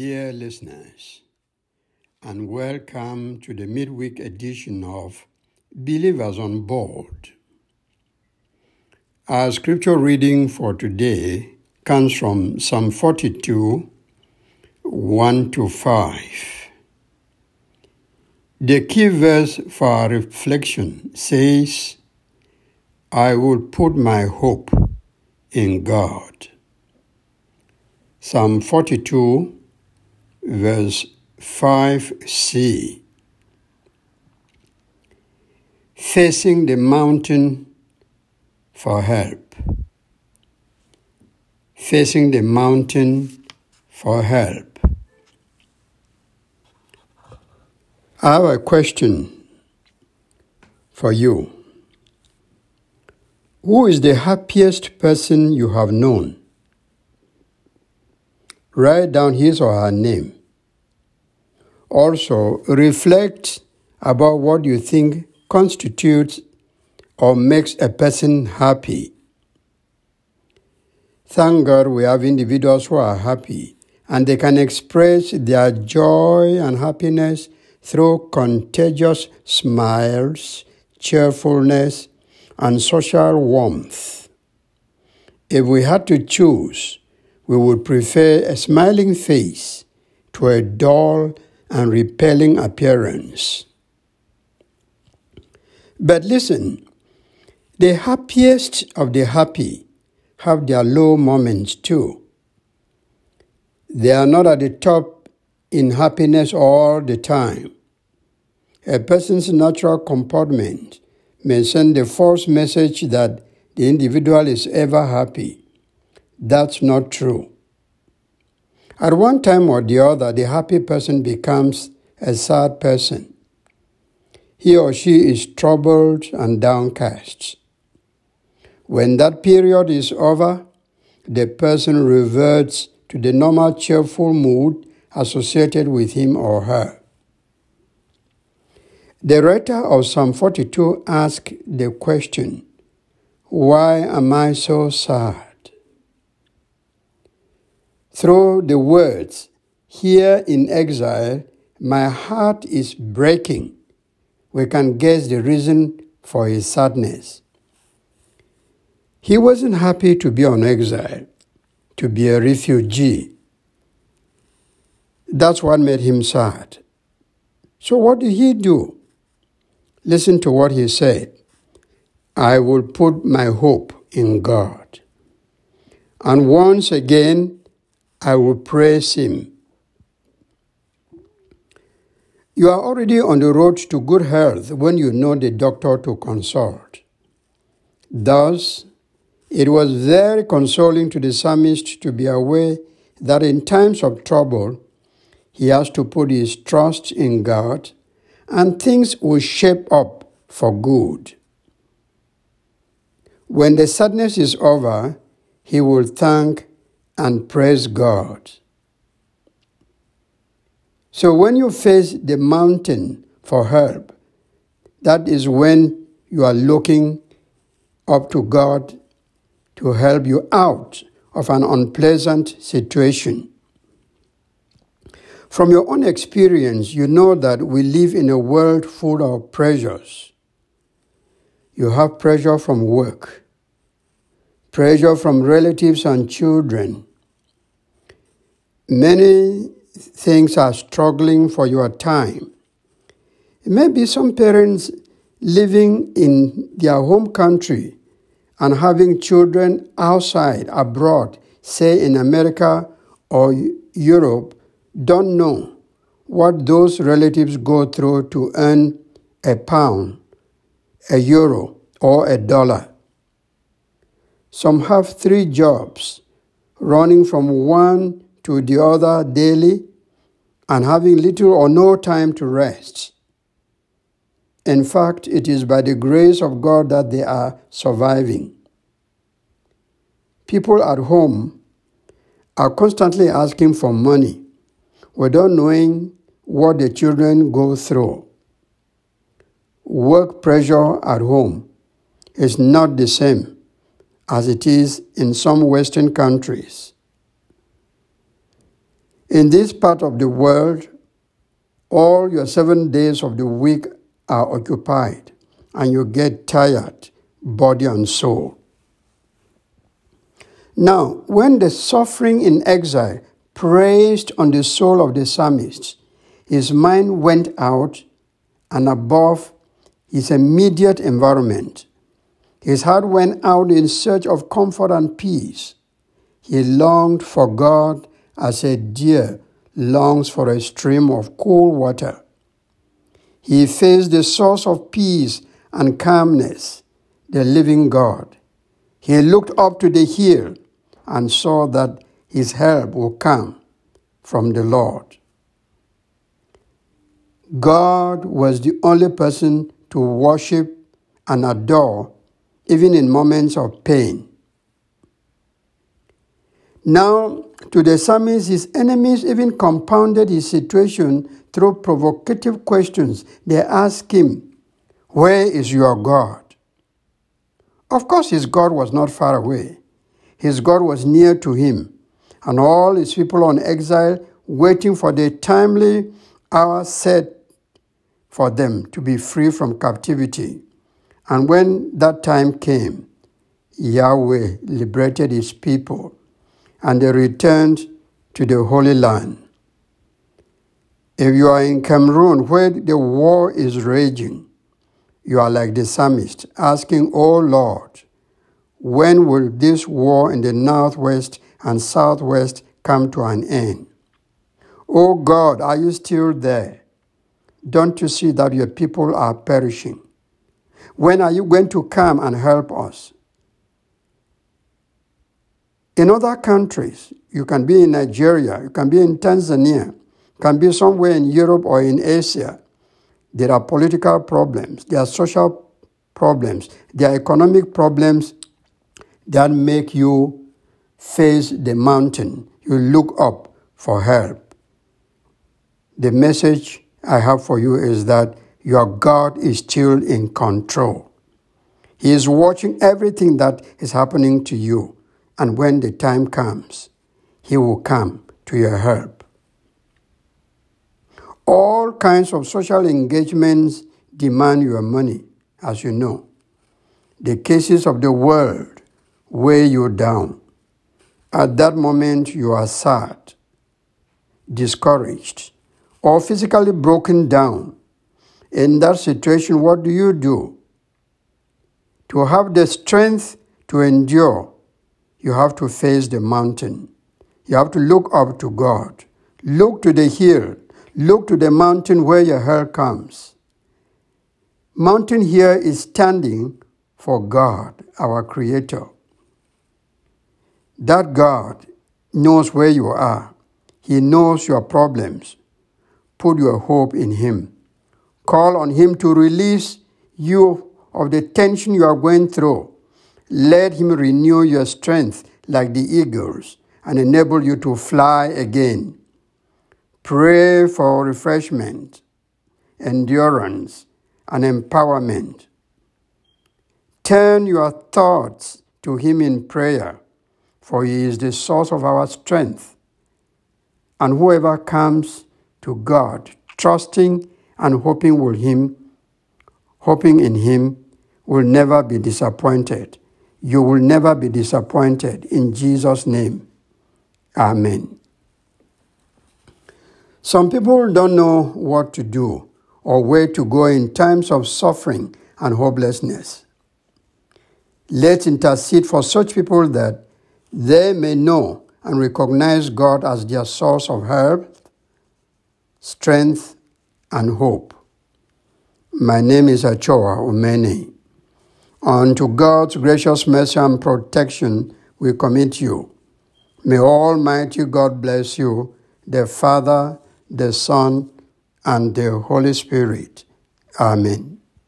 Dear listeners, and welcome to the midweek edition of Believers on Board. Our scripture reading for today comes from Psalm 42 1 to 5. The key verse for our reflection says, I will put my hope in God. Psalm 42, verse 5c. Facing the mountain for help. Facing the mountain for help. I have a question for you. Who is the happiest person you have known? Write down his or her name. Also, reflect about what you think constitutes or makes a person happy. Thank God we have individuals who are happy and they can express their joy and happiness through contagious smiles, cheerfulness, and social warmth. If we had to choose, we would prefer a smiling face to a dull and repelling appearance. But listen, the happiest of the happy have their low moments too. They are not at the top in happiness all the time. A person's natural comportment may send the false message that the individual is ever happy. That's not true. At one time or the other, the happy person becomes a sad person. He or she is troubled and downcast. When that period is over, the person reverts to the normal cheerful mood associated with him or her. The writer of Psalm 42 asks the question, Why am I so sad? Through the words, Here in exile, my heart is breaking, we can guess the reason for his sadness. He wasn't happy to be on exile, to be a refugee. That's what made him sad. So, what did he do? Listen to what he said I will put my hope in God. And once again, I will praise Him. You are already on the road to good health when you know the doctor to consult. Thus, it was very consoling to the psalmist to be aware that in times of trouble, he has to put his trust in God and things will shape up for good. When the sadness is over, he will thank and praise God. So when you face the mountain for help, that is when you are looking up to God to help you out of an unpleasant situation. From your own experience, you know that we live in a world full of pressures. You have pressure from work, pressure from relatives and children, Many things are struggling for your time. Maybe some parents living in their home country and having children outside, abroad, say in America or Europe, don't know what those relatives go through to earn a pound, a euro, or a dollar. Some have three jobs, running from one to the other daily and having little or no time to rest. In fact, it is by the grace of God that they are surviving. People at home are constantly asking for money without knowing what the children go through. Work pressure at home is not the same as it is in some Western countries. In this part of the world, all your seven days of the week are occupied, and you get tired, body and soul. Now, when the suffering in exile pressed on the soul of the psalmist, his mind went out and above his immediate environment. His heart went out in search of comfort and peace. He longed for God as a deer longs for a stream of cool water. He faced the source of peace and calmness, the living God. He looked up to the hill and saw that his help will come from the Lord. God was the only person to worship and adore, even in moments of pain. Now, to the psalmist, his enemies even compounded his situation through provocative questions. They asked him, Where is your God? Of course, his God was not far away. His God was near to him, and all his people on exile waiting for the timely hour set for them to be free from captivity. And when that time came, Yahweh liberated his people, and they returned to the Holy Land. If you are in Cameroon where the war is raging, you are like the psalmist, asking, O Lord, when will this war in the northwest and southwest come to an end? O God, are you still there? Don't you see that your people are perishing? When are you going to come and help us? In other countries, you can be in Nigeria, you can be in Tanzania, can be somewhere in Europe or in Asia. There are political problems, there are social problems, there are economic problems that make you face the mountain. You look up for help. The message I have for you is that your God is still in control. He is watching everything that is happening to you, and when the time comes, He will come to your help. All kinds of social engagements demand your money, as you know. The cases of the world weigh you down. At that moment, you are sad, discouraged, or physically broken down, in that situation, what do you do? To have the strength to endure, you have to face the mountain. You have to look up to God. Look to the hill. Look to the mountain where your help comes. Mountain here is standing for God, our Creator. That God knows where you are. He knows your problems. Put your hope in Him. Call on Him to release you of the tension you are going through. Let Him renew your strength like the eagles and enable you to fly again. Pray for refreshment, endurance, and empowerment. Turn your thoughts to Him in prayer, for He is the source of our strength. And whoever comes to God, trusting and hoping will him, hoping in him, will never be disappointed. You will never be disappointed in Jesus' name. Amen. Some people don't know what to do or where to go in times of suffering and hopelessness. Let's intercede for such people that they may know and recognize God as their source of help strength, and hope. My name is Achoa Umeni. Unto God's gracious mercy and protection we commit you. May Almighty God bless you, the Father, the Son, and the Holy Spirit. Amen.